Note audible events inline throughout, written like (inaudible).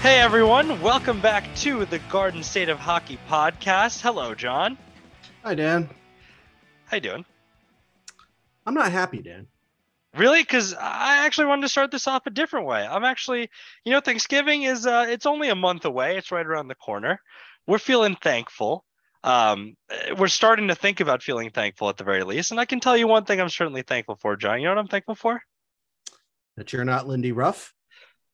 Hey everyone, welcome back to the Garden State of Hockey podcast. Hello, John. Hi, Dan. How you doing? I'm not happy, Dan. Really? Because I actually wanted to start this off a different way. I'm actually, you know, Thanksgiving is uh, it's only a month away. It's right around the corner. We're feeling thankful. Um, we're starting to think about feeling thankful at the very least. And I can tell you one thing I'm certainly thankful for, John. You know what I'm thankful for? That you're not Lindy Ruff.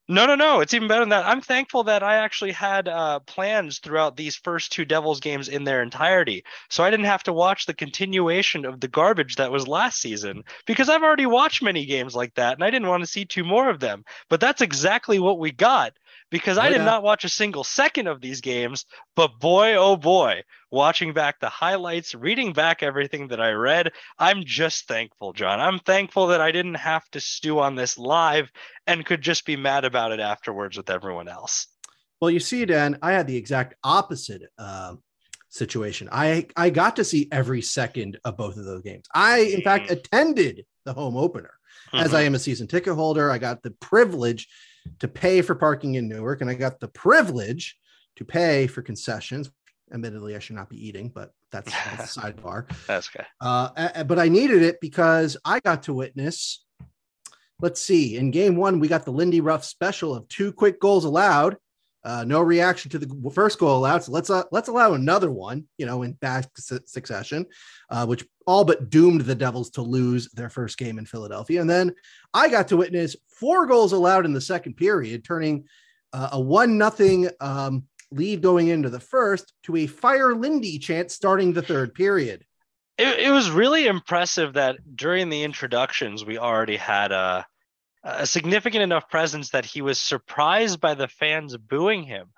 No, no, no. It's even better than that. I'm thankful that I actually had uh, plans throughout these first two Devils games in their entirety. So I didn't have to watch the continuation of the garbage that was last season because I've already watched many games like that and I didn't want to see two more of them. But that's exactly what we got because I did not watch a single second of these games. But boy, oh boy, watching back the highlights, reading back everything that I read, I'm just thankful, John. I'm thankful that I didn't have to stew on this live and could just be mad about it afterwards with everyone else. Well, you see, Dan, I had the exact opposite uh, situation. I I got to see every second of both of those games. I, in fact, mm-hmm. attended the home opener. Mm-hmm. As I am a season ticket holder, I got the privilege to pay for parking in Newark, and I got the privilege to pay for concessions. Admittedly, I should not be eating, but that's, that's a (laughs) sidebar. That's okay. Uh, but I needed it because I got to witness. Let's see. In game one, we got the Lindy Ruff special of two quick goals allowed uh, no reaction to the first goal allowed. So let's uh, let's allow another one, you know, in back succession, uh, which all but doomed the Devils to lose their first game in Philadelphia. And then I got to witness four goals allowed in the second period, turning uh, a one nothing um, lead going into the first to a fire Lindy chant starting the third period. It, it was really impressive that during the introductions we already had a a significant enough presence that he was surprised by the fans booing him.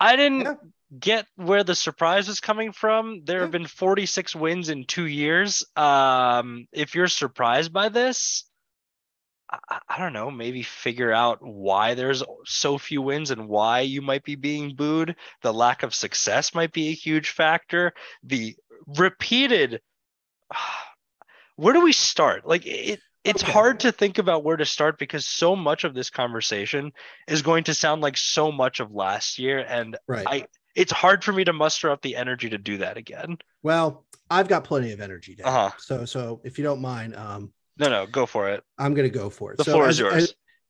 I didn't yeah. get where the surprise was coming from. There yeah. have been 46 wins in two years. Um, if you're surprised by this, I, I, don't know, maybe figure out why there's so few wins and why you might be being booed. The lack of success might be a huge factor. The repeated, (sighs) where do we start? Like it, it's okay. hard to think about where to start because so much of this conversation is going to sound like so much of last year and right. I it's hard for me to muster up the energy to do that again. Well, I've got plenty of energy. Uh-huh. So so if you don't mind um No, no, go for it. I'm going to go for it. The so floor as, is yours.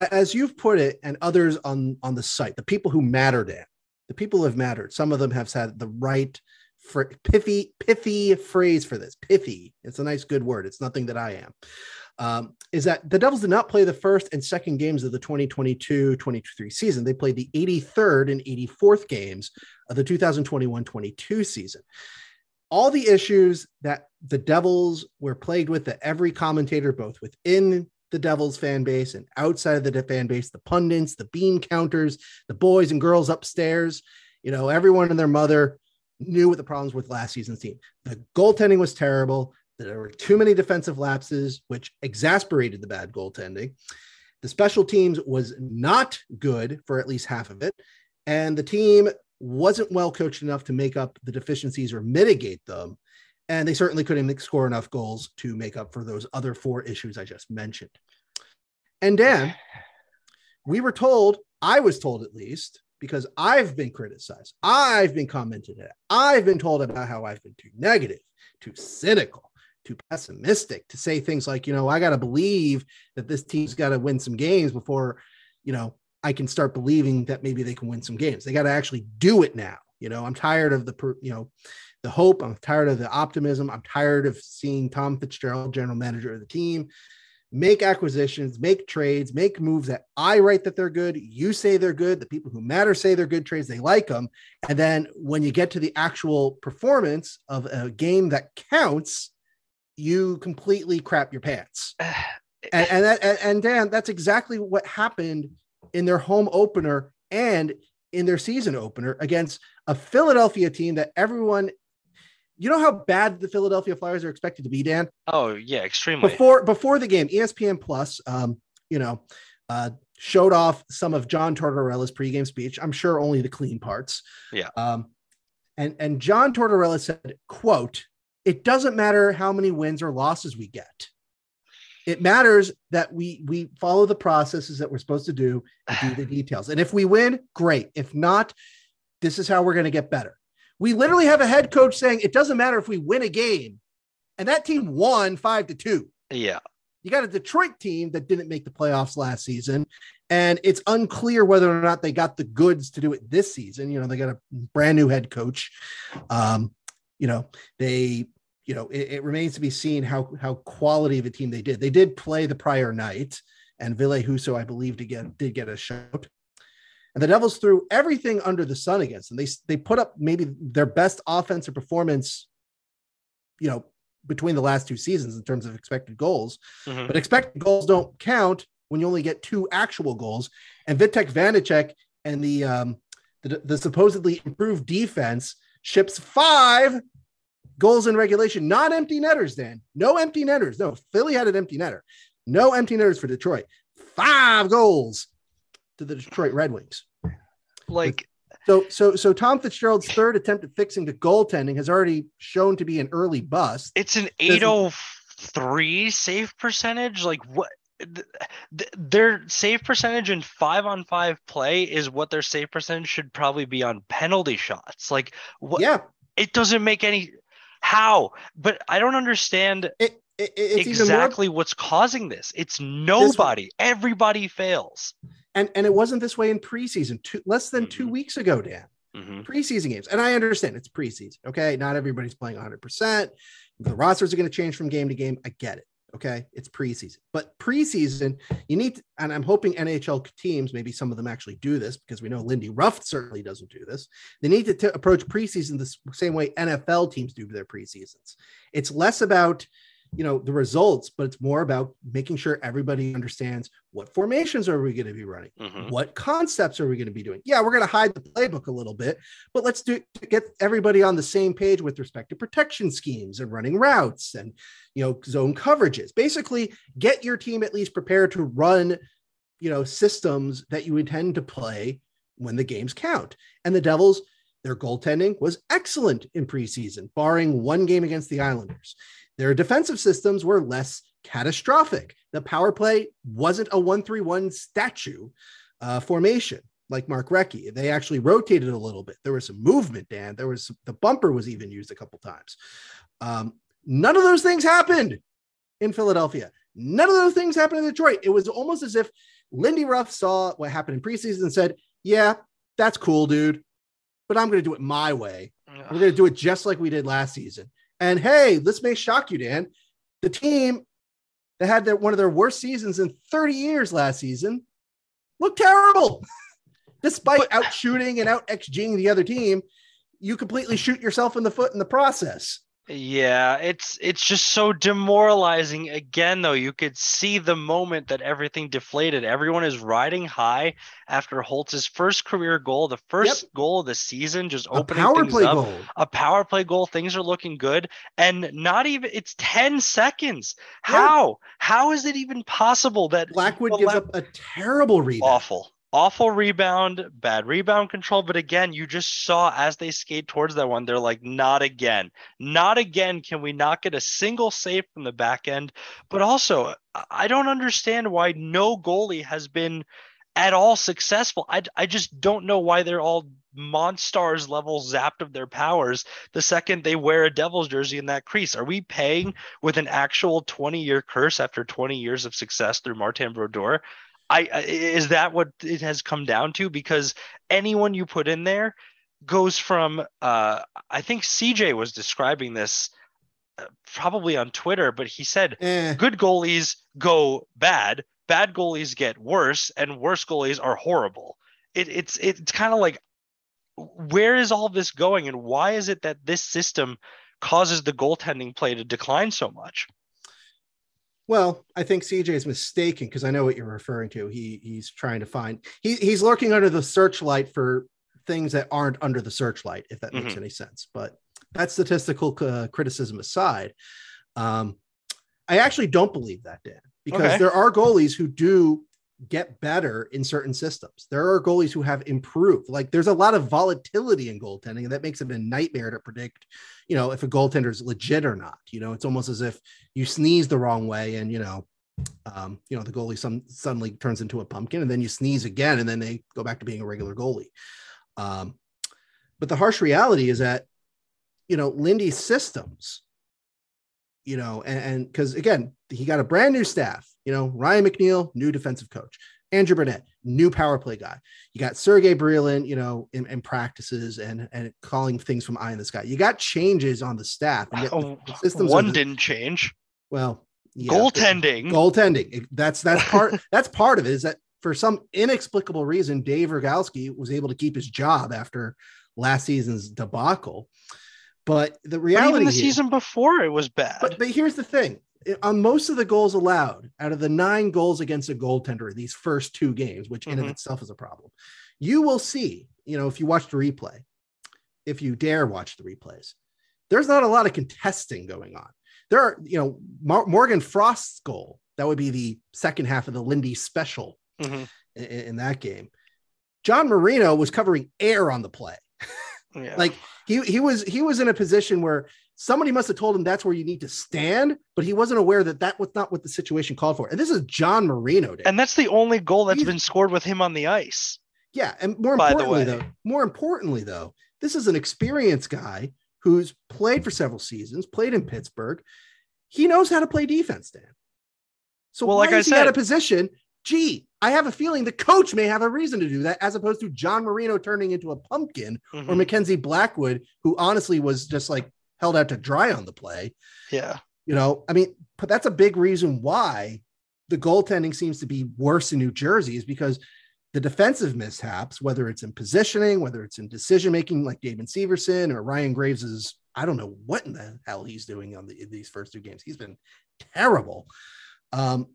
As, as, you've put it and others on on the site, the people who mattered at, the people who have mattered, some of them have had the right fr- pithy, pithy phrase for this. Pithy. It's a nice, good word. It's nothing that I am. Um, is that the Devils did not play the first and second games of the 2022 23 season. They played the 83rd and 84th games of the 2021 22 season. All the issues that the Devils were plagued with, that every commentator, both within the Devils fan base and outside of the fan base, the pundits, the bean counters, the boys and girls upstairs, you know, everyone and their mother knew what the problems were with last season's team. The goaltending was terrible. There were too many defensive lapses, which exasperated the bad goaltending. The special teams was not good for at least half of it. And the team wasn't well coached enough to make up the deficiencies or mitigate them. And they certainly couldn't score enough goals to make up for those other four issues I just mentioned. And Dan, we were told, I was told at least, because I've been criticized, I've been commented at, I've been told about how I've been too negative, too cynical, too pessimistic to say things like, you know, I got to believe that this team's got to win some games before, you know, I can start believing that maybe they can win some games. They got to actually do it now. You know, I'm tired of the, you know, the hope. I'm tired of the optimism. I'm tired of seeing Tom Fitzgerald, general manager of the team, make acquisitions, make trades, make moves that I write that they're good. You say they're good. The people who matter say they're good trades. They like them. And then when you get to the actual performance of a game that counts, you completely crap your pants. (sighs) and, and, that, and Dan, that's exactly what happened in their home opener and in their season opener against a Philadelphia team that everyone you know how bad the Philadelphia Flyers are expected to be, Dan? Oh yeah, extremely. Before before the game, ESPN Plus, um, you know, uh, showed off some of John Tortorella's pregame speech. I'm sure only the clean parts. Yeah. Um, and and John Tortorella said, "quote It doesn't matter how many wins or losses we get. It matters that we we follow the processes that we're supposed to do and do the (sighs) details. And if we win, great. If not, this is how we're going to get better." We literally have a head coach saying it doesn't matter if we win a game, and that team won five to two. Yeah. You got a Detroit team that didn't make the playoffs last season, and it's unclear whether or not they got the goods to do it this season. You know, they got a brand new head coach. Um, you know, they, you know, it, it remains to be seen how how quality of a team they did. They did play the prior night, and Ville Husso, I believe, to get did get a shout. And the Devils threw everything under the sun against them. They they put up maybe their best offensive performance, you know, between the last two seasons in terms of expected goals. Mm-hmm. But expected goals don't count when you only get two actual goals. And Vitek Vanecek and the um the, the supposedly improved defense ships five goals in regulation, not empty netters, Dan. No empty netters. No, Philly had an empty netter. No empty netters for Detroit. Five goals to the Detroit Red Wings. Like so, so, so Tom Fitzgerald's third attempt at fixing the goaltending has already shown to be an early bust. It's an 803 save percentage. Like what? Their save percentage in five on five play is what their save percentage should probably be on penalty shots. Like what? Yeah, it doesn't make any. How? But I don't understand. It, it, exactly more, what's causing this. It's nobody. This, Everybody fails and and it wasn't this way in preseason two less than two mm-hmm. weeks ago dan mm-hmm. preseason games and i understand it's preseason okay not everybody's playing 100% the rosters are going to change from game to game i get it okay? It's preseason. But preseason you need to, and i'm hoping nhl teams maybe some of them actually do this because we know lindy ruff certainly doesn't do this. They need to t- approach preseason the same way nfl teams do their preseasons. It's less about you know the results but it's more about making sure everybody understands what formations are we going to be running? Mm-hmm. what concepts are we going to be doing? Yeah we're going to hide the playbook a little bit but let's do get everybody on the same page with respect to protection schemes and running routes and you know zone coverages. Basically get your team at least prepared to run you know systems that you intend to play when the games count. And the devils their goaltending was excellent in preseason barring one game against the islanders their defensive systems were less catastrophic. The power play wasn't a 1 3 1 statue uh, formation like Mark Recchi. They actually rotated a little bit. There was some movement, Dan. There was the bumper was even used a couple times. Um, none of those things happened in Philadelphia. None of those things happened in Detroit. It was almost as if Lindy Ruff saw what happened in preseason and said, Yeah, that's cool, dude, but I'm going to do it my way. We're going to do it just like we did last season. And hey, this may shock you, Dan. The team that had their, one of their worst seasons in 30 years last season looked terrible. (laughs) Despite out shooting and out XGing the other team, you completely shoot yourself in the foot in the process. Yeah, it's it's just so demoralizing. Again, though, you could see the moment that everything deflated. Everyone is riding high after Holtz's first career goal, the first yep. goal of the season, just opening a power things play up. Goal. A power play goal. Things are looking good, and not even it's ten seconds. How? Yeah. How is it even possible that Blackwood gives up a terrible rebound? Awful awful rebound, bad rebound control. But again, you just saw as they skate towards that one, they're like, not again. Not again. Can we not get a single save from the back end? But also, I don't understand why no goalie has been at all successful. I, I just don't know why they're all monstars level zapped of their powers the second they wear a Devils jersey in that crease. Are we paying with an actual 20 year curse after 20 years of success through Martin Brodeur? I is that what it has come down to? Because anyone you put in there goes from uh, I think CJ was describing this uh, probably on Twitter, but he said eh. good goalies go bad, bad goalies get worse, and worse goalies are horrible. It, it's it's kind of like where is all this going, and why is it that this system causes the goaltending play to decline so much? Well, I think CJ is mistaken because I know what you're referring to. He he's trying to find he he's lurking under the searchlight for things that aren't under the searchlight, if that makes mm-hmm. any sense. But that statistical uh, criticism aside, um, I actually don't believe that, Dan, because okay. there are goalies who do get better in certain systems. There are goalies who have improved. Like there's a lot of volatility in goaltending, and that makes it a nightmare to predict, you know, if a goaltender is legit or not. You know, it's almost as if you sneeze the wrong way and you know, um, you know, the goalie some suddenly turns into a pumpkin, and then you sneeze again, and then they go back to being a regular goalie. Um, but the harsh reality is that, you know, Lindy's systems, you know, and because again, he got a brand new staff you know, Ryan McNeil, new defensive coach. Andrew Brunette, new power play guy. You got Sergey Brylin, you know, in, in, practices and and calling things from eye in the sky. You got changes on the staff. And the, the systems one the, didn't change. Well, yeah, goaltending. Goaltending. That's that's part (laughs) that's part of it. Is that for some inexplicable reason, Dave Rogowski was able to keep his job after last season's debacle. But the reality, but even the season before, it was bad. But, but here's the thing: on most of the goals allowed out of the nine goals against a goaltender these first two games, which in mm-hmm. of itself is a problem, you will see, you know, if you watch the replay, if you dare watch the replays, there's not a lot of contesting going on. There are, you know, Mar- Morgan Frost's goal, that would be the second half of the Lindy special mm-hmm. in, in that game. John Marino was covering air on the play. (laughs) Yeah. like he he was he was in a position where somebody must have told him that's where you need to stand, but he wasn't aware that that was not what the situation called for. And this is John Marino, and that's the only goal that's He's, been scored with him on the ice. Yeah, and more importantly, though, more importantly, though, this is an experienced guy who's played for several seasons, played in Pittsburgh. He knows how to play defense, Dan. So well, why like is I he said, a position? Gee, I have a feeling the coach may have a reason to do that, as opposed to John Marino turning into a pumpkin mm-hmm. or Mackenzie Blackwood, who honestly was just like held out to dry on the play. Yeah. You know, I mean, but that's a big reason why the goaltending seems to be worse in New Jersey is because the defensive mishaps, whether it's in positioning, whether it's in decision making, like David Severson or Ryan Graves is, I don't know what in the hell he's doing on the, these first two games. He's been terrible. Um,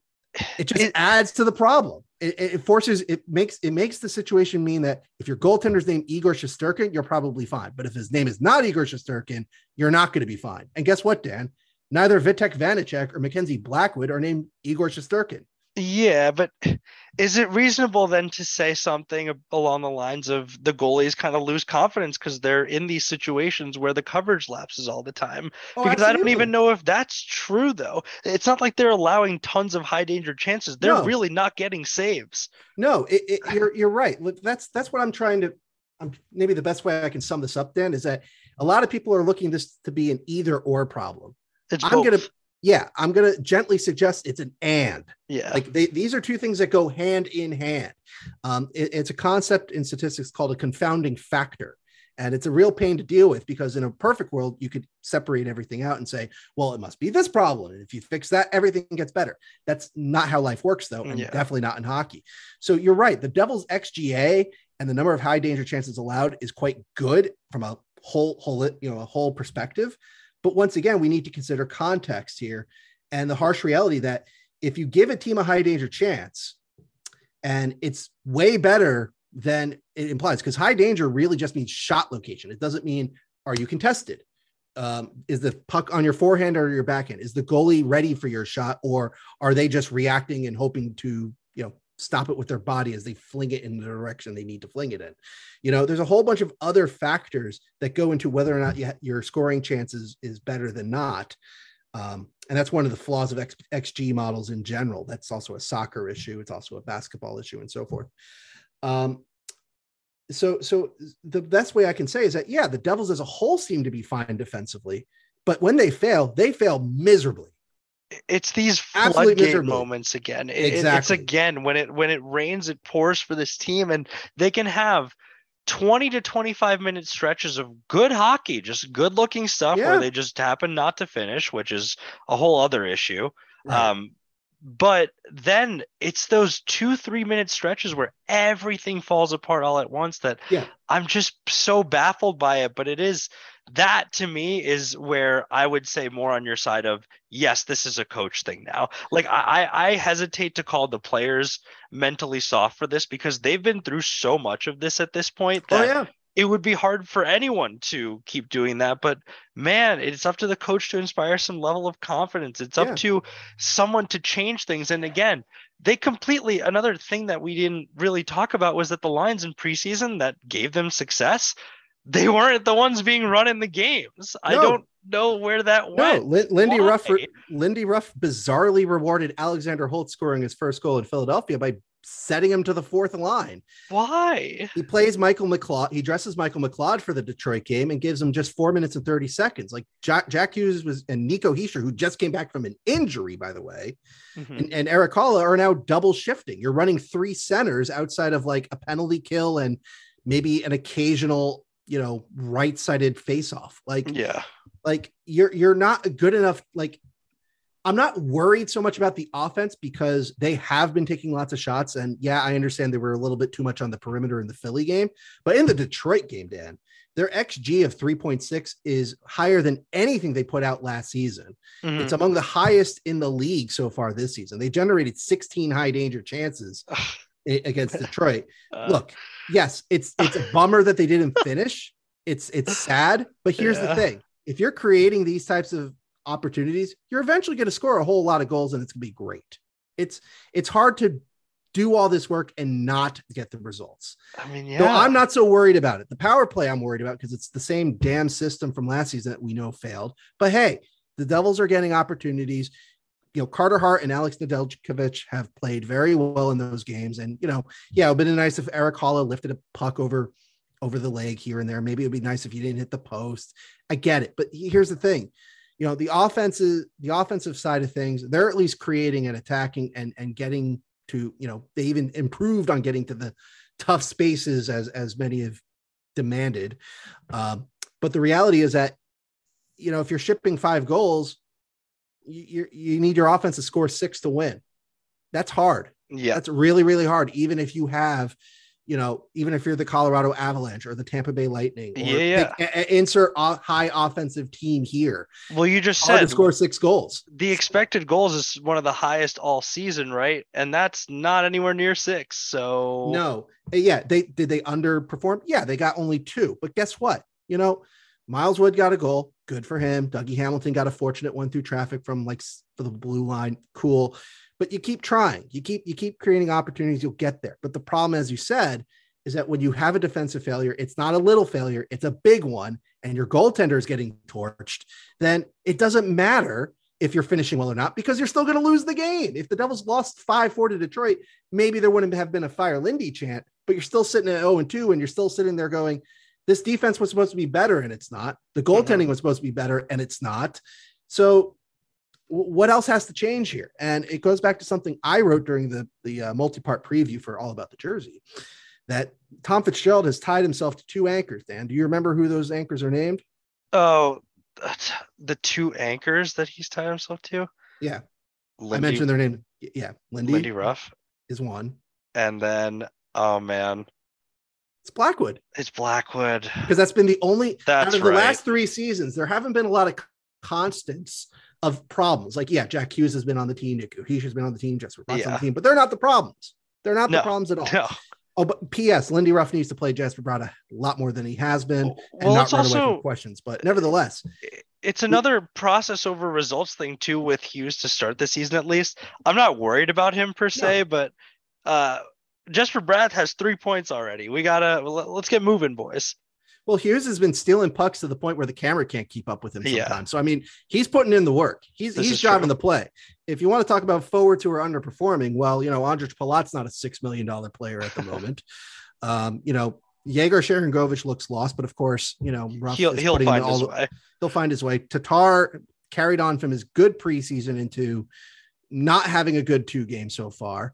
it just it, adds to the problem. It, it, forces it makes it makes the situation mean that if your goaltender's name is Igor Shesterkin, you're probably fine. But if his name is not Igor Shesterkin, you're not going to be fine. And guess what, Dan? Neither Vitek Vanecek or Mackenzie Blackwood are named Igor Shesterkin. Yeah, but is it reasonable then to say something along the lines of the goalies kind of lose confidence because they're in these situations where the coverage lapses all the time? Oh, because absolutely. I don't even know if that's true though. It's not like they're allowing tons of high danger chances. They're no. really not getting saves. No, it, it, you're you're right. Look, that's that's what I'm trying to. I'm, maybe the best way I can sum this up then is that a lot of people are looking this to be an either or problem. It's I'm both. gonna yeah, I'm going to gently suggest it's an and. Yeah. Like they, these are two things that go hand in hand. Um, it, it's a concept in statistics called a confounding factor. And it's a real pain to deal with because in a perfect world, you could separate everything out and say, well, it must be this problem. And if you fix that, everything gets better. That's not how life works, though, and yeah. definitely not in hockey. So you're right. The Devils' XGA and the number of high danger chances allowed is quite good from a whole, whole, you know, a whole perspective. But once again, we need to consider context here and the harsh reality that if you give a team a high danger chance, and it's way better than it implies because high danger really just means shot location. It doesn't mean are you contested? Um, is the puck on your forehand or your backhand? Is the goalie ready for your shot, or are they just reacting and hoping to you know stop it with their body as they fling it in the direction they need to fling it in? You know, there's a whole bunch of other factors that go into whether or not you, your scoring chances is better than not. Um, and that's one of the flaws of X, XG models in general. That's also a soccer issue. It's also a basketball issue, and so forth. Um, so so the best way I can say is that yeah, the Devils as a whole seem to be fine defensively, but when they fail, they fail miserably. It's these floodgate moments again. It, exactly. It's again when it when it rains, it pours for this team, and they can have 20 to 25 minute stretches of good hockey, just good looking stuff yeah. where they just happen not to finish, which is a whole other issue. Right. Um, but then it's those two three minute stretches where everything falls apart all at once that yeah. i'm just so baffled by it but it is that to me is where i would say more on your side of yes this is a coach thing now like i i hesitate to call the players mentally soft for this because they've been through so much of this at this point oh, that oh, yeah it would be hard for anyone to keep doing that. But man, it's up to the coach to inspire some level of confidence. It's up yeah. to someone to change things. And again, they completely another thing that we didn't really talk about was that the lines in preseason that gave them success, they weren't the ones being run in the games. No. I don't know where that went. No, Lindy Why? Ruff Lindy Ruff bizarrely rewarded Alexander Holtz scoring his first goal in Philadelphia by setting him to the fourth line. Why? He plays Michael McLeod. He dresses Michael McLeod for the Detroit game and gives him just four minutes and 30 seconds. Like Jack, Jack Hughes was and Nico Hischier, who just came back from an injury, by the way, mm-hmm. and, and Erik Haula are now double shifting. You're running three centers outside of like a penalty kill and maybe an occasional, you know, right-sided face-off. Like, yeah, like you're you're not good enough. Like I'm not worried so much about the offense because they have been taking lots of shots. And yeah, I understand they were a little bit too much on the perimeter in the Philly game, but in the Detroit game, Dan, their XG of 3.6 is higher than anything they put out last season. Mm-hmm. It's among the highest in the league so far this season. They generated 16 high danger chances against (laughs) Detroit. Uh, Look, yes, it's it's a bummer that they didn't finish. It's it's sad, but here's yeah. the thing. If you're creating these types of opportunities, you're eventually going to score a whole lot of goals and it's going to be great. It's it's hard to do all this work and not get the results. I mean, yeah. So I'm not so worried about it. The power play I'm worried about because it's the same damn system from last season that we know failed. But hey, the Devils are getting opportunities. You know, Carter Hart and Alex Nedeljkovic have played very well in those games. And, you know, yeah, it would have been nice if Erik Haula lifted a puck over over the leg here and there. Maybe it would be nice if you didn't hit the post. I get it. But here's the thing you know the offensive the offensive side of things they're at least creating and attacking and and getting to you know they even improved on getting to the tough spaces as as many have demanded um, but the reality is that you know if you're shipping five goals you you need your offense to score six to win that's hard yeah that's really really hard even if you have you know, even if you're the Colorado Avalanche or the Tampa Bay Lightning, yeah, pick, insert a high offensive team here. Well, you just said score six goals. The expected goals is one of the highest all season, right? And that's not anywhere near six. So no, yeah, they did they underperform? Yeah, they got only two. But guess what? You know, Miles Wood got a goal. Good for him. Dougie Hamilton got a fortunate one through traffic from like for the blue line. Cool. But you keep trying. You keep you keep creating opportunities. You'll get there. But the problem as you said is that when you have a defensive failure it's not a little failure. It's a big one and your goaltender is getting torched. Then it doesn't matter if you're finishing well or not because you're still going to lose the game. If the devils lost 5-4 to detroit maybe there wouldn't have been a fire lindy chant but you're still sitting at 0 and 2 and you're still sitting there going this defense was supposed to be better and it's not the goaltending mm-hmm. was supposed to be better and it's not so what else has to change here? And it goes back to something I wrote during the the uh, multi-part preview for All About the Jersey, that Tom Fitzgerald has tied himself to two anchors. Dan, do you remember who those anchors are named? Oh, the two anchors that he's tied himself to. Yeah, Lindy, I mentioned their name. Yeah, Lindy, Lindy Ruff is one, and then oh man, it's Blackwood. It's Blackwood because that's been the only that's out of right. the last three seasons. There haven't been a lot of constants of problems. Like yeah, Jack Hughes has been on the team, Nick Heesh has been on the team, Jesper Bratt's on the team, but they're not the problems. They're not No, the problems at all. No. Oh, but P.S. Lindy Ruff needs to play Jesper Bratt a lot more than he has been, and Well, not run away from questions. But nevertheless, It's another process over results thing too with Hughes to start the season at least. I'm not worried about him per se, but uh Jesper Bratt has three points already. We gotta let- let's get moving, boys. Well, Hughes has been stealing pucks to the point where the camera can't keep up with him Yeah. sometimes. So I mean, he's putting in the work. He's This he's driving true. the play. If you want to talk about forwards who are underperforming, well, you know, Ondrej Palat's not a six million dollar player at the (laughs) moment. um, you know, Yegor Sharangovich looks lost, but of course, you know, Ruff He'll he'll find his the- way. He'll find his way. Tatar carried on from his good preseason into not having a good two game so far.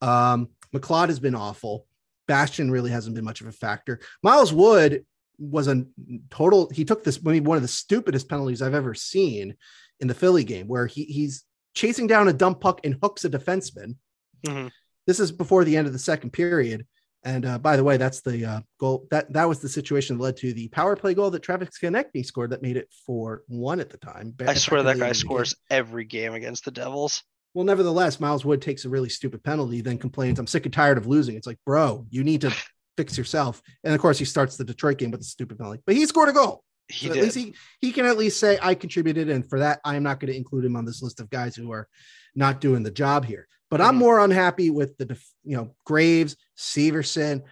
Um, McLeod has been awful. Bastian really hasn't been much of a factor. Miles Wood was a total. He took this maybe one of the stupidest penalties I've ever seen in the Philly game, where he he's chasing down a dump puck and hooks a defenseman. Mhm. This is before the end of the second period. And uh, by the way, that's the uh, goal. That that was the situation that led to the power play goal that Travis Konecny scored that made it four one at the time. I swear that guy the game. scores every game against the Devils. Well, nevertheless, Miles Wood takes a really stupid penalty, then complains, I'm sick and tired of losing. It's like, bro, you need to fix yourself. And of course, he starts the Detroit game with a stupid penalty, but he scored a goal. He So did. At least he, he can at least say, I contributed. And for that, I am not going to include him on this list of guys who are not doing the job here. But I'm Mhm. more unhappy with the, def- you know, Graves, Severson.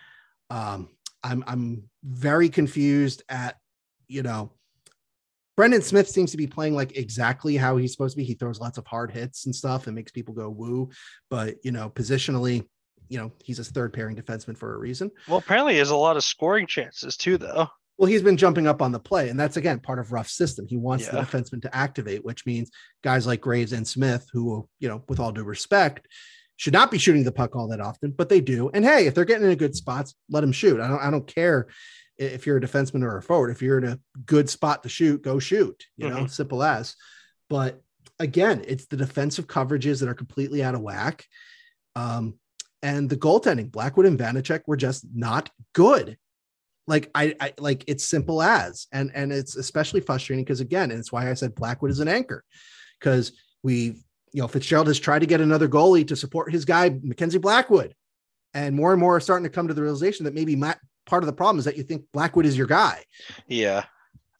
Um, I'm, I'm very confused at, you know, Brendan Smith seems to be playing like exactly how he's supposed to be. He throws lots of hard hits and stuff and makes people go woo. But you know, positionally, you know, he's a third pairing defenseman for a reason. well, apparently he has a lot of scoring chances too, though. Well, he's been jumping up on the play, and that's again part of Ruff's system. He wants the defenseman to activate, which means guys like Graves and Smith, who, you know, with all due respect, should not be shooting the puck all that often, but they do. And hey, if they're getting in good spots, let them shoot. I don't, I don't care if you're a defenseman or a forward. If you're in a good spot to shoot, go shoot. You know, Mhm. simple as. But again, it's the defensive coverages that are completely out of whack. Um, and the goaltending, Blackwood and Vanecek were just not good like I, I like it's simple as and and it's especially frustrating because again and it's why i said blackwood is an anchor because we you know fitzgerald has tried to get another goalie to support his guy mackenzie blackwood and more and more are starting to come to the realization that maybe Matt, part of the problem is that you think blackwood is your guy Yeah.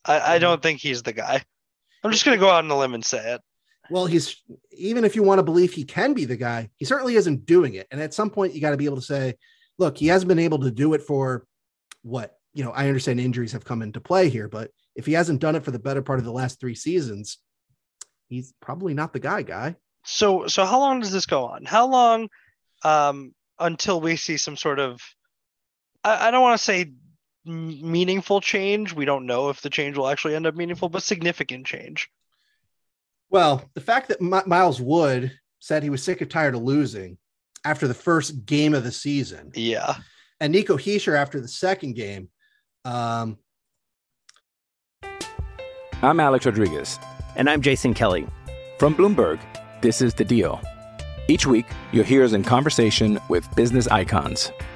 I, I don't think he's the guy. I'm just gonna go out on a limb and say it. well he's even if you want to believe he can be the guy he certainly isn't doing it and at some point you got to be able to say look he hasn't been able to do it for what you know i understand injuries have come into play here but if he hasn't done it for the better part of the last three seasons he's probably not the guy guy So so how long does this go on? How long um until we see some sort of I, I don't want to say meaningful change. We don't know if the change will actually end up meaningful, but significant change. well the fact that Mi- miles wood said he was sick and tired of losing after the first game of the season Yeah. and nico Hischier after the second game um I'm Alex Rodriguez. And I'm Jason Kelly. From Bloomberg, this is The Deal. Each week, you'll hear us in conversation with business icons.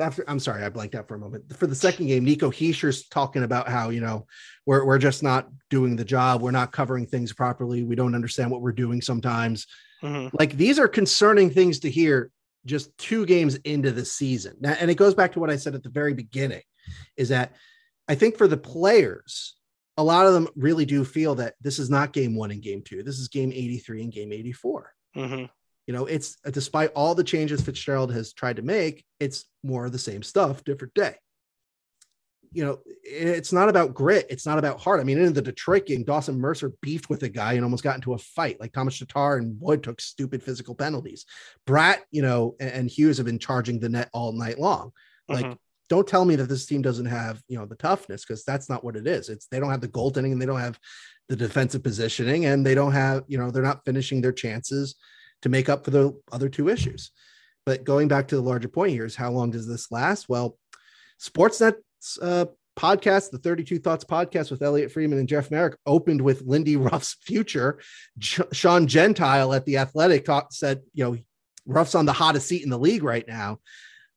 after I'm sorry, I blanked out for a moment. For the second game, Nico Hischier's talking about how, you know, we're we're just not doing the job, we're not covering things properly, we don't understand what we're doing sometimes. Mhm. Like these are concerning things to hear just two games into the season. Now, and it goes back to what I said at the very beginning is that I think for the players, a lot of them really do feel that this is not game one and game two. This is game 83 and game 84. hmm You know, it's despite all the changes Fitzgerald has tried to make, it's more of the same stuff, different day. you know, it's not about grit. It's not about heart. I mean, in the Detroit game, Dawson Mercer beefed with a guy and almost got into a fight. Like Tomas Tatar and Wood took stupid physical penalties. Bratt, you know, and, and Hughes have been charging the net all night long. Like, mm-hmm. don't tell me that this team doesn't have, you know, the toughness because that's not what it is. It's they don't have the goaltending and they don't have the defensive positioning and they don't have, you know, they're not finishing their chances to make up for the other two issues. But going back to the larger point here is how long does this last? Well, Sportsnet's uh, podcast, the 32 Thoughts podcast with Elliotte Friedman and Jeff Marek, opened with Lindy Ruff's future. Sean Gentile at the Athletic talk, said, you know, Ruff's on the hottest seat in the league right now.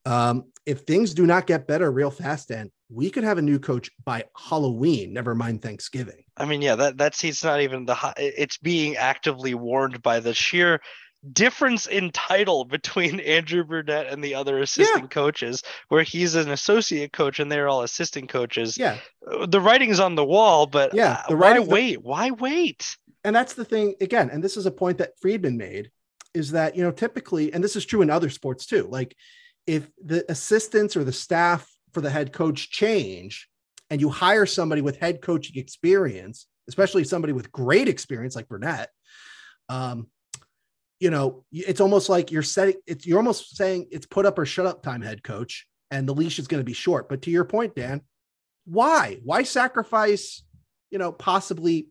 Um, if things do not get better real fast, and we could have a new coach by Halloween. Never mind Thanksgiving. I mean, yeah, that that seat's not even the. Hot, it's being actively warned by the sheer difference in title between (laughs) Andrew Brunette and the other assistant yeah. coaches, where he's an associate coach and they're all assistant coaches. Yeah, uh, the writing's on the wall, but yeah, uh, the why wait? Why wait? And that's the thing again. And this is a point that Friedman made is that you know typically, and this is true in other sports too. Like if the assistants or the staff for the head coach change, and you hire somebody with head coaching experience, especially somebody with great experience like Brunette, Um, you know, it's almost like you're setting it's you're almost saying it's put up or shut up time, head coach, and the leash is going to be short. But to your point, Dan, why? Why sacrifice, you know, possibly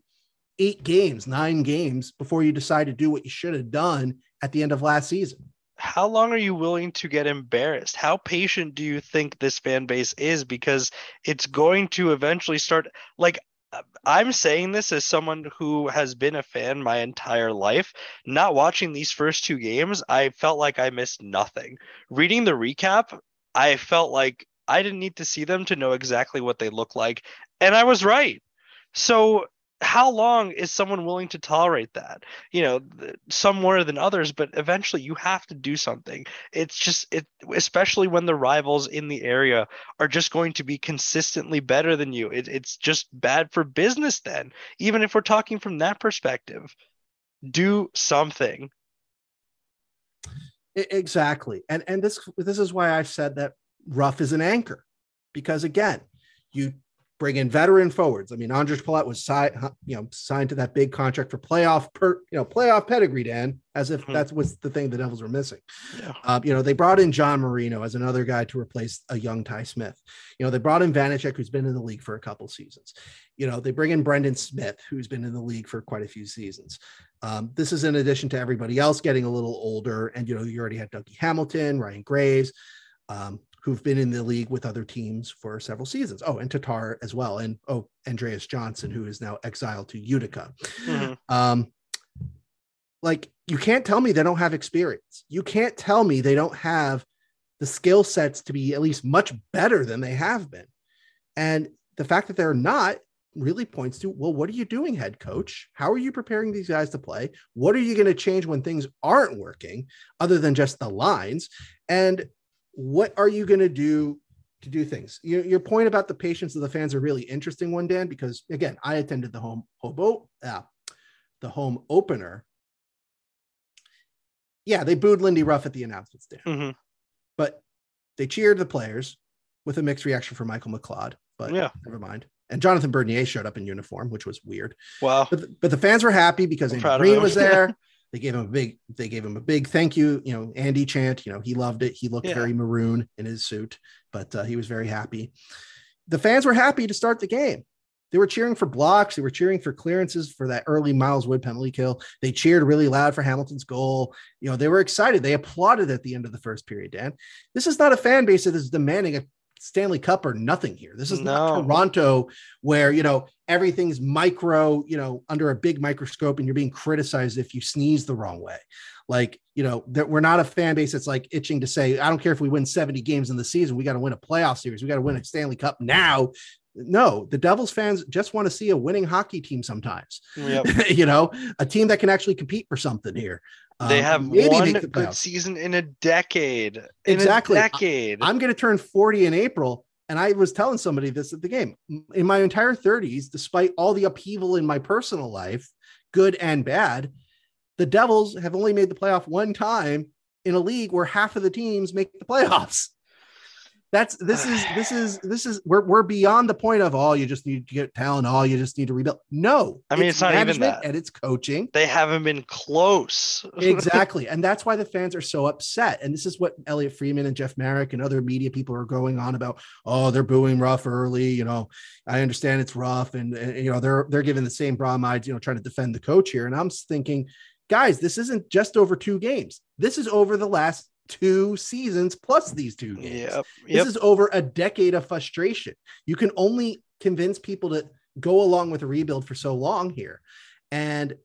eight games, nine games before you decide to do what you should have done at the end of last season? How long are you willing to get embarrassed? How patient do you think this fan base is? Because it's going to eventually start. Like, I'm saying this as someone who has been a fan my entire life. Not watching these first two games, I felt like I missed nothing. Reading the recap, I felt like I didn't need to see them to know exactly what they look like. And I was right. So how long is someone willing to tolerate that? You know some more than others but eventually you have to do something. It's just it especially when the rivals in the area are just going to be consistently better than you. It, it's just bad for business then even if we're talking from that perspective. Do something. Exactly. And and this this is why i've said that Ruff is an anchor because again you bring in veteran forwards. I mean, Ondrej Palat was signed, you know, signed to that big contract for playoff per, you know, playoff pedigree, Dan, as if mm-hmm. that was the thing the Devils were missing. Yeah. Uh, you know, they brought in John Marino as another guy to replace a young Ty Smith. You know, they brought in Vanecek, who's been in the league for a couple seasons. You know, they bring in Brendan Smith, who's been in the league for quite a few seasons. Um, this is in addition to everybody else getting a little older. And, you know, you already had Dougie Hamilton, Ryan Graves, um, who've been in the league with other teams for several seasons. Oh, and Tatar as well. And oh, Andreas Johnsson, who is now exiled to Utica. Mm-hmm. Um, like you can't tell me they don't have experience. You can't tell me they don't have the skill sets to be at least much better than they have been. And the fact that they're not really points to well, what are you doing, head coach? How are you preparing these guys to play? What are you going to change when things aren't working, other than just the lines? And what are you going to do to do things? Your, your point about the patience of the fans are really interesting one, Dan, because again, I attended the home hobo, uh, the home opener. Yeah, they booed Lindy Ruff at the announcements, Dan, mm-hmm. but they cheered the players with a mixed reaction for Michael McLeod. But yeah, never mind. And Jonathan Bernier showed up in uniform, which was weird. Wow. But, but the fans were happy because Greene was there. (laughs) They gave him a big they gave him a big thank you. You know, Andy chant. You know, he loved it. He looked yeah. very maroon in his suit, but uh, he was very happy. The fans were happy to start the game. They were cheering for blocks. They were cheering for clearances for that early Miles Wood penalty kill. They cheered really loud for Hamilton's goal. You know, they were excited. They applauded at the end of the first period, Dan. This is not a fan base that is demanding a Stanley Cup or nothing here. This is no. not Toronto where, you know, everything's micro, you know, under a big microscope and you're being criticized if you sneeze the wrong way. Like, you know, that we're not a fan base that's like itching to say, I don't care if we win 70 games in the season, we got to win a playoff series. We got to win a Stanley Cup now. No, the Devils fans just want to see a winning hockey team sometimes. Yep. (laughs) you know, a team that can actually compete for something here. They um, have one good season in a decade. In exactly. A decade. I'm going to turn 40 in April. And I was telling somebody this at the game. In my entire 30s, despite all the upheaval in my personal life, good and bad, the Devils have only made the playoff one time in a league where half of the teams make the playoffs. That's this is this is this is we're we're beyond the point of oh you just need to get talent, oh you just need to rebuild. No, I mean it's, it's not even that, and it's coaching. They haven't been close. (laughs) exactly, and that's why the fans are so upset. And this is what Elliotte Friedman and Jeff Marek and other media people are going on about. Oh, they're booing Ruff early. You know, I understand it's rough, and, and you know they're they're giving the same bromides. You know, trying to defend the coach here, and I'm thinking, guys, this isn't just over two games. This is over the last two seasons plus these two games. Yep, yep. This is over a decade of frustration. You can only convince people to go along with a rebuild for so long here. And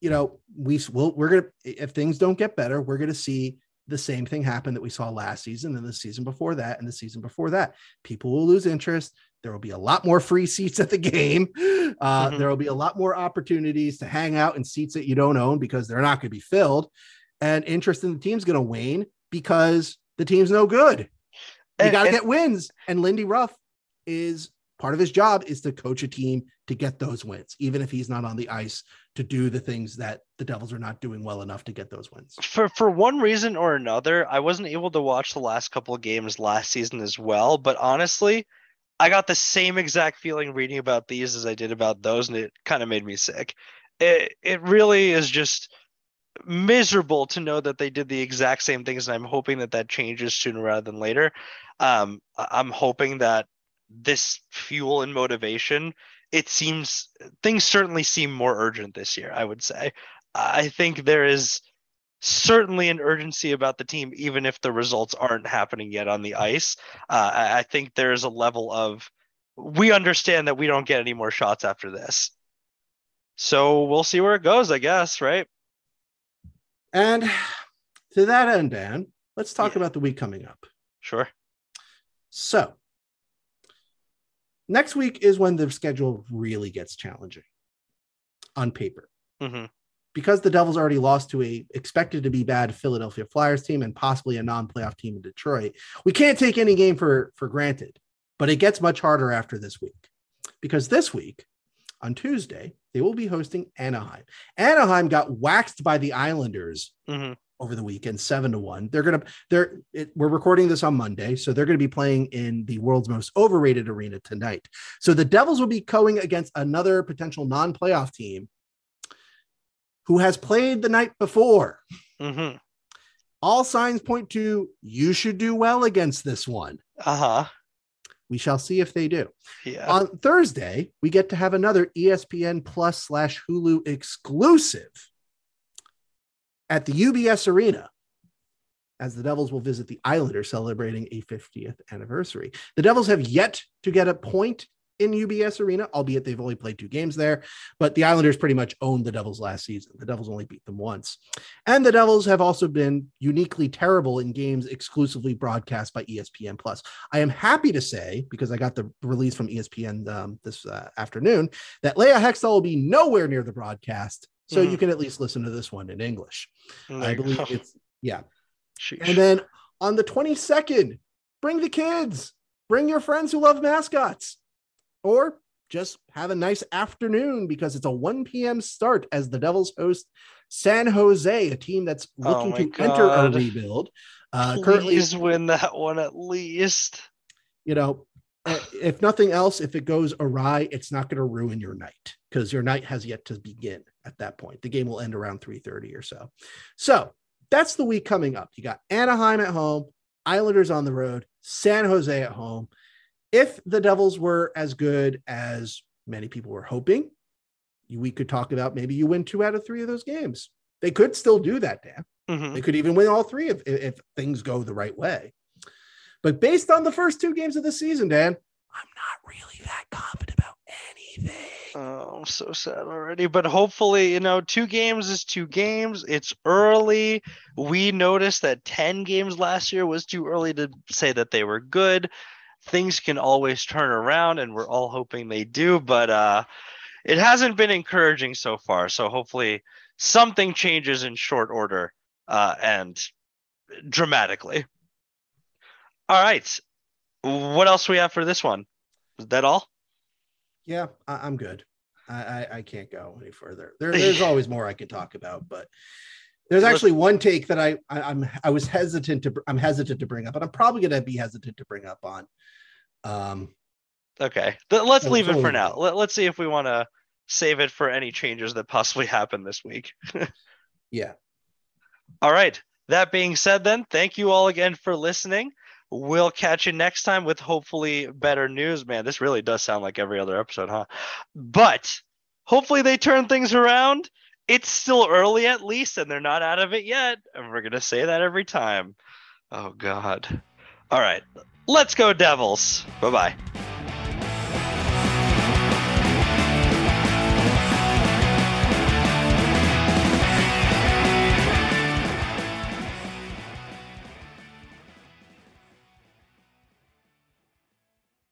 you know, we will we're gonna if things don't get better, we're gonna see the same thing happen that we saw last season and the season before that and the season before that. People will lose interest. There will be a lot more free seats at the game. Uh, mm-hmm. There will be a lot more opportunities to hang out in seats that you don't own because they're not going to be filled and interest in the team's going to wane because the team's no good. You got to get wins. And Lindy Ruff is part of his job is to coach a team to get those wins, even if he's not on the ice to do the things that the Devils are not doing well enough to get those wins. For for one reason or another, I wasn't able to watch the last couple of games last season as well. But honestly, I got the same exact feeling reading about these as I did about those, and it kind of made me sick. It it really is just miserable to know that they did the exact same things and i'm hoping that that changes sooner rather than later. Um, i'm hoping that this fuel and motivation it seems things certainly seem more urgent this year i would say. I think there is certainly an urgency about the team even if the results aren't happening yet on the ice. Uh, i think there's a level of we understand that we don't get any more shots after this. So we'll see where it goes i guess right and to that end, Dan, let's talk yeah. about the week coming up. Sure. So, next week is when the schedule really gets challenging on paper. Mm-hmm. Because the Devils already lost to a expected to be bad Philadelphia Flyers team and possibly a non-playoff team in Detroit, we can't take any game for for granted. But it gets much harder after this week. Because this week, on Tuesday, they will be hosting Anaheim. Anaheim got waxed by the Islanders mm-hmm. over the weekend, seven to one. They're gonna they're it, we're recording this on Monday, so they're gonna be playing in the world's most overrated arena tonight. So the Devils will be going against another potential non-playoff team who has played the night before. Mm-hmm. All signs point to you should do well against this one. Uh huh. We shall see if they do. Yeah. On Thursday, we get to have another ESPN Plus slash Hulu exclusive at the UBS Arena as the Devils will visit the Islanders celebrating a 50th anniversary. The Devils have yet to get a point in UBS Arena, albeit they've only played two games there. But the Islanders pretty much owned the Devils last season. The Devils only beat them once. And the Devils have also been uniquely terrible in games exclusively broadcast by ESPN Plus. I am happy to say, because I got the release from ESPN um, this uh, afternoon, that Leah Hextall will be nowhere near the broadcast. So mm. you can at least listen to this one in English. There I believe it's, yeah. Sheesh. And then on the 22nd, bring the kids, bring your friends who love mascots or just have a nice afternoon because it's a 1 p.m. start as the Devils host San Jose, a team that's oh looking oh to God. enter a rebuild. Uh, Please currently, win that one at least. You know, eh, if nothing else, if it goes awry, it's not going to ruin your night because your night has yet to begin at that point. The game will end around 3:30 or so. So that's the week coming up. You got Anaheim at home, Islanders on the road, San Jose at home if the Devils were as good as many people were hoping, we could talk about maybe you win two out of three of those games. They could still do that, Dan. Mm-hmm. They could even win all three if, if things go the right way. But based on the first two games of the season, Dan, I'm not really that confident about anything. Oh, I'm so sad already. But hopefully, you know, two games is two games. It's early. We noticed that 10 games last year was too early to say that they were good things can always turn around and we're all hoping they do but uh it hasn't been encouraging so far. So hopefully something changes in short order uh and dramatically. All right. What else we have for this one? Is that all? Yeah I- am good. I-, I i can't go any further. (laughs) There, there's always more i could talk about but There's actually one take that I, I am I was hesitant to I'm hesitant to bring up, but I'm probably going to be hesitant to bring up on. Um, okay, let's leave it for now. Let, let's see if we want to save it for any changes that possibly happen this week. (laughs) yeah. All right. That being said, then, thank you all again for listening. We'll catch you next time with hopefully better news. Man, this really does sound like every other episode, huh? But hopefully they turn things around. It's still early at least, and they're not out of it yet. And we're to say that every time. Oh, God. All right. Let's go, Devils. Bye bye.